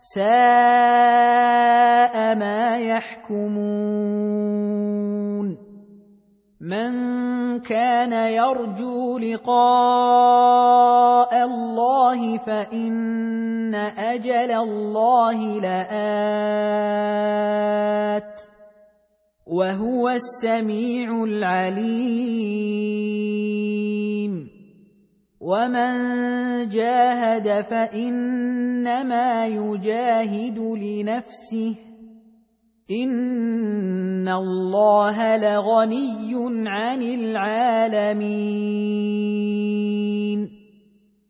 ساء ما يحكمون. من كان يرجو لقاء الله فإن أجل الله لآت وهو السميع العليم. ومن جاهد فانما يجاهد لنفسه ان الله لغني عن العالمين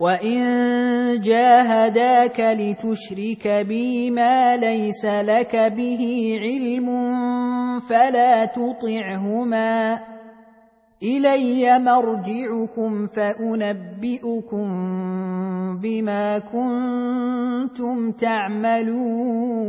وان جاهداك لتشرك بي ما ليس لك به علم فلا تطعهما الي مرجعكم فانبئكم بما كنتم تعملون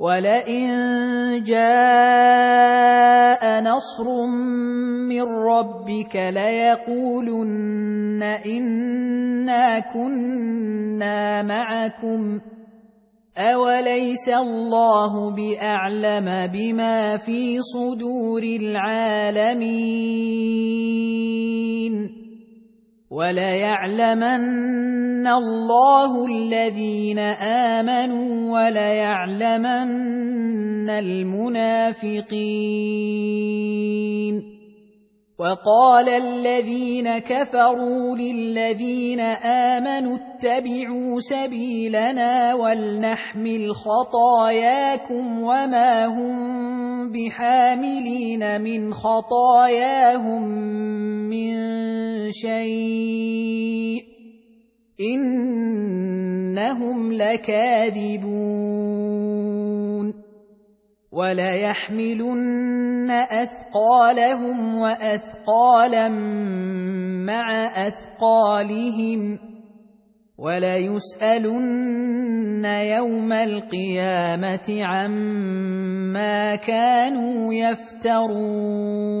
ولئن جاء نصر من ربك ليقولن انا كنا معكم اوليس الله باعلم بما في صدور العالمين وليعلمن الله الذين آمنوا وليعلمن المنافقين. وقال الذين كفروا للذين آمنوا اتبعوا سبيلنا ولنحمل خطاياكم وما هم بحاملين من خطاياهم من شيء إنهم لكاذبون وليحملن أثقالهم وأثقالا مع أثقالهم وليسألن يوم القيامة عما كانوا يفترون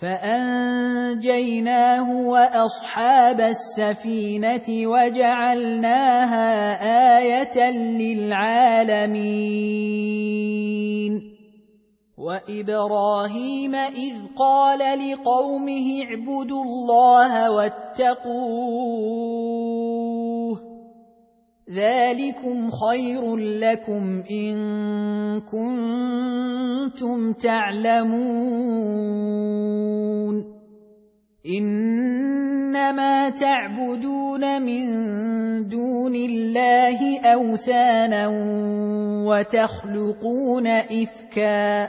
فأنجيناه وأصحاب السفينة وجعلناها آية للعالمين. وإبراهيم إذ قال لقومه اعبدوا الله واتقوه ذلكم خير لكم ان كنتم تعلمون انما تعبدون من دون الله اوثانا وتخلقون افكا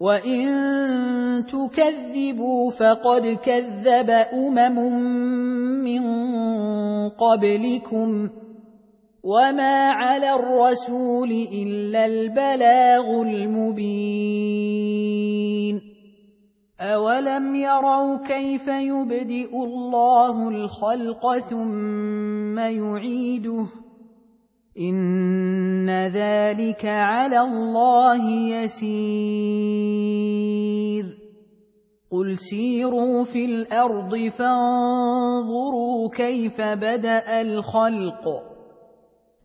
وان تكذبوا فقد كذب امم من قبلكم وما على الرسول الا البلاغ المبين اولم يروا كيف يبدئ الله الخلق ثم يعيده ان ذلك على الله يسير. قل سيروا في الأرض فانظروا كيف بدا الخلق.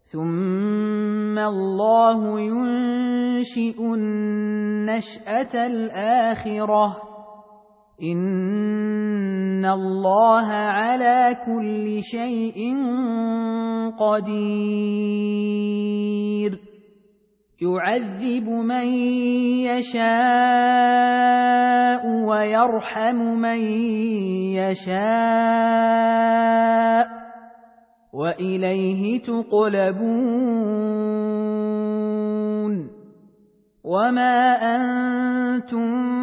ثم الله ينشئ النشاه الاخره. ان الله على كل شيء قدير يعذب من يشاء ويرحم من يشاء واليه تقلبون وما أنتم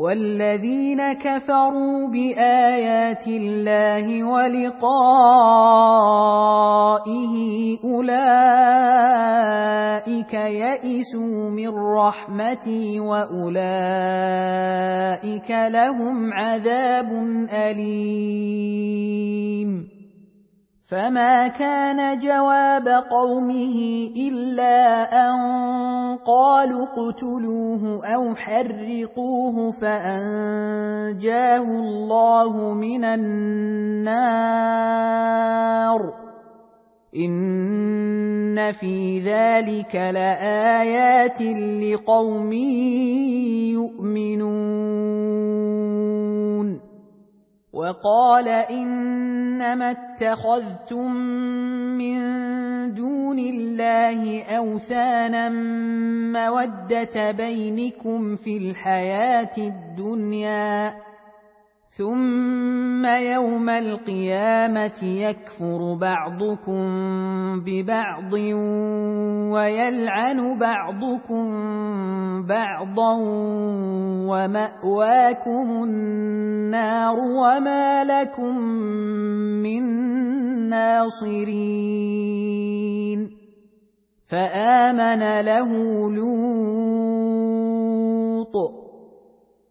والذين كفروا بآيات الله ولقائه أولئك يئسوا من رحمتي وأولئك لهم عذاب أليم. فما كان جواب قومه الا ان قالوا اقتلوه أو حرقوه فانجاه الله من النار ان في ذلك لايات لقوم يؤمنون وقال إنما اتخذتم من دون الله أوثانا مودة بينكم في الحياة الدنيا ثم يوم القيامه يكفر بعضكم ببعض ويلعن بعضكم بعضا وماواكم النار وما لكم من ناصرين فامن له لوط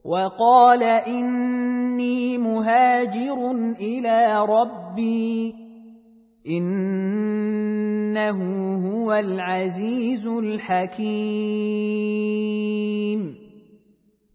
وقال إني مهاجر إلى ربي إنه هو العزيز الحكيم.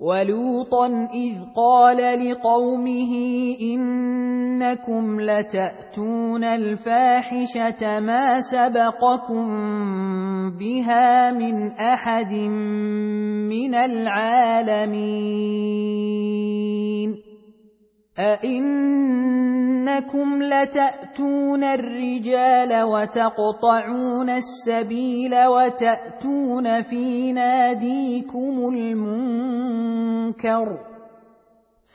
ولوطا إذ قال لقومه إنكم لتأتون الفاحشة ما سبقكم بها من أحد من العالمين. أئنكم لتأتون الرجال وتقطعون السبيل وتأتون في ناديكم المنكر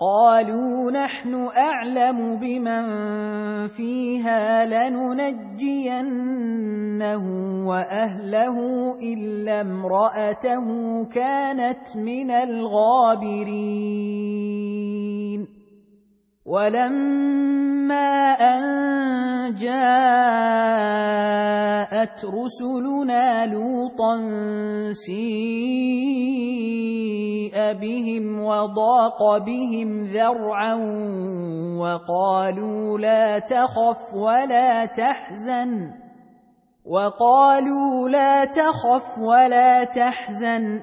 قالوا نحن أعلم بمن فيها لننجينه وأهله إلا امرأته كانت من الغابرين. ولما أن جاءت رسلنا لوطا سيء بهم وضاق بهم ذرعا وقالوا لا تخف ولا تحزن وقالوا لا تخف ولا تحزن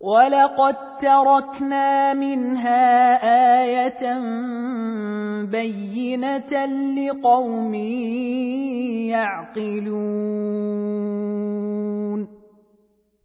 ولقد تركنا منها إيه بينه لقوم يعقلون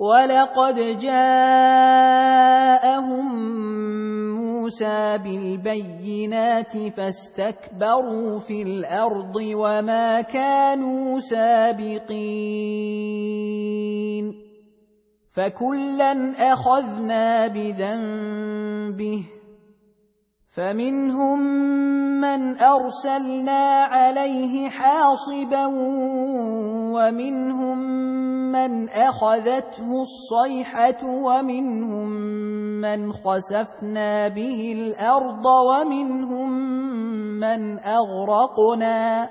ولقد جاءهم موسى بالبينات فاستكبروا في الأرض وما كانوا سابقين فكلا اخذنا بذنبه فمنهم من ارسلنا عليه حاصبا ومنهم من اخذته الصيحه ومنهم من خسفنا به الأرض ومنهم من اغرقنا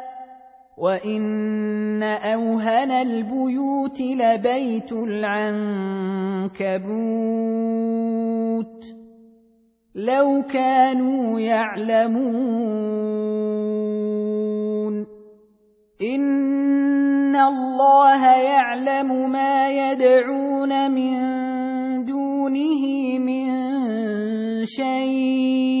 وان اوهن البيوت لبيت العنكبوت لو كانوا يعلمون ان الله يعلم ما يدعون من دونه من شيء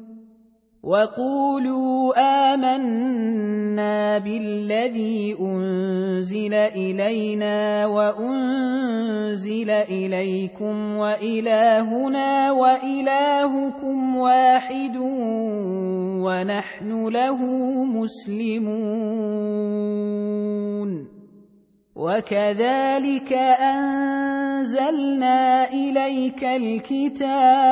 وقولوا آمنا بالذي أنزل إلينا وأنزل إليكم وإلهنا وإلهكم واحد ونحن له مسلمون وكذلك أنزلنا إليك الكتاب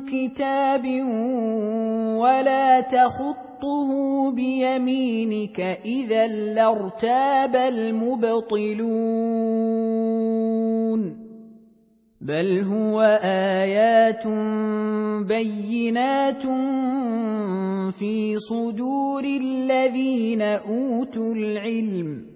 كتاب ولا تخطه بيمينك اذا لارتاب المبطلون بل هو ايات بينات في صدور الذين اوتوا العلم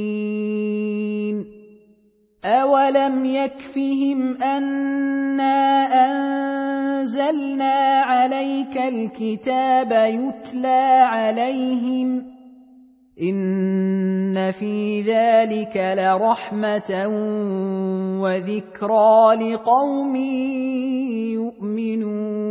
اولم يكفهم انا انزلنا عليك الكتاب يتلى عليهم ان في ذلك لرحمه وذكرى لقوم يؤمنون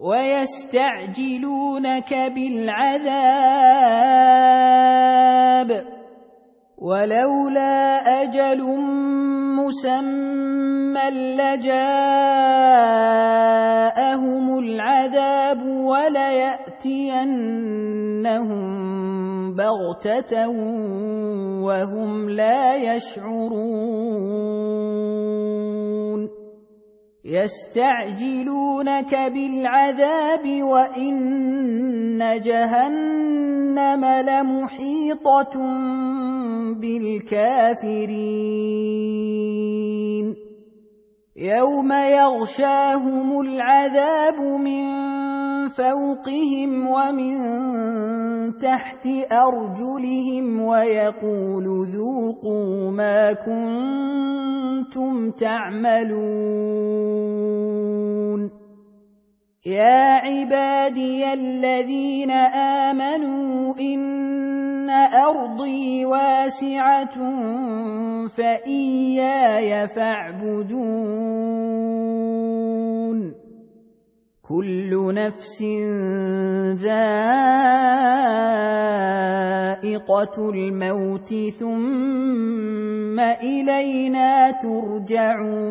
ويستعجلونك بالعذاب. ولولا أجل مسمى لجاءهم العذاب وليأتينهم بغتة وهم لا يشعرون. يستعجلونك بالعذاب وإن جهنم لمحيطة بالكافرين. يوم يغشاهم العذاب من فوقهم ومن تحت أرجلهم ويقول ذوقوا ما كنتم تعملون. يا عبادي الذين آمنوا إن أرضي واسعة فإياي فاعبدون. كل نفس ذائقة الموت ثم إلينا ترجعون.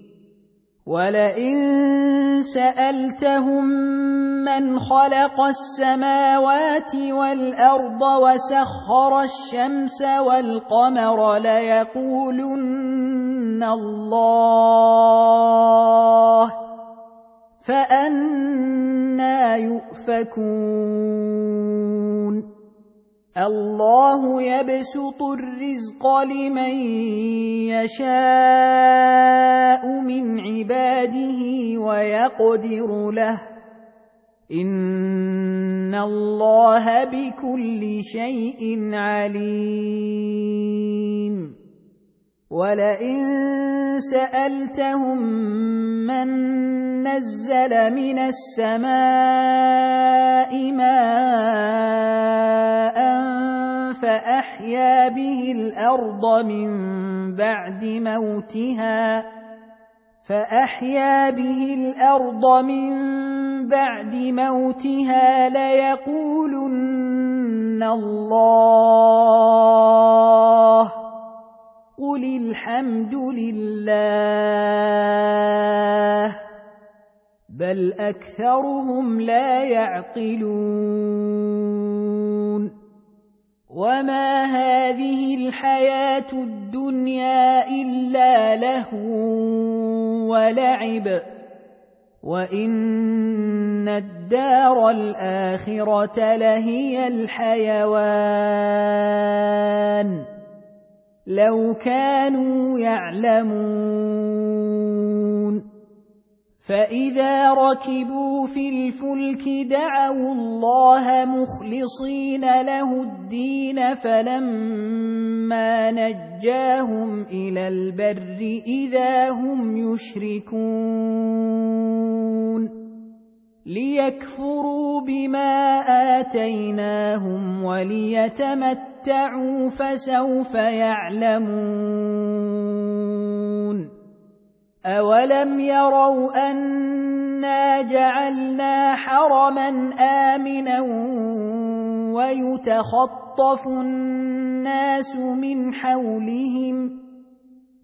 ولئن سالتهم من خلق السماوات والارض وسخر الشمس والقمر ليقولن الله فانا يؤفكون الله يبسط الرزق لمن يشاء من عباده ويقدر له. إن الله بكل شيء عليم. ولئن سالتهم من نزل من السماء ماء فاحيا به الأرض من بعد موتها فاحيا به الأرض من بعد موتها ليقولن الله قل الحمد لله بل اكثرهم لا يعقلون وما هذه الحياة الدنيا الا لهو ولعب وان الدار الاخره لهي الحيوان لو كانوا يعلمون. فإذا ركبوا في الفلك دعوا الله مخلصين له الدين فلما نجاهم إلى البر إذا هم يشركون. ليكفروا بما آتيناهم وليتمتعوا فسوف يعلمون اولم يروا انا جعلنا حرما امنا ويتخطف الناس من حولهم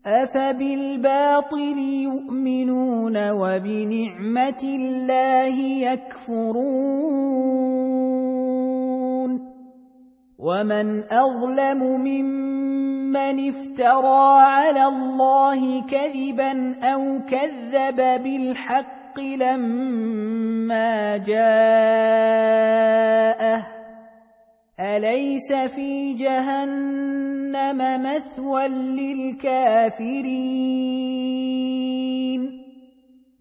افبالباطل يؤمنون وبنعمه الله يكفرون ومن اظلم ممن افترى على الله كذبا أو كذب بالحق لما جاءه اليس في جهنم مثوى للكافرين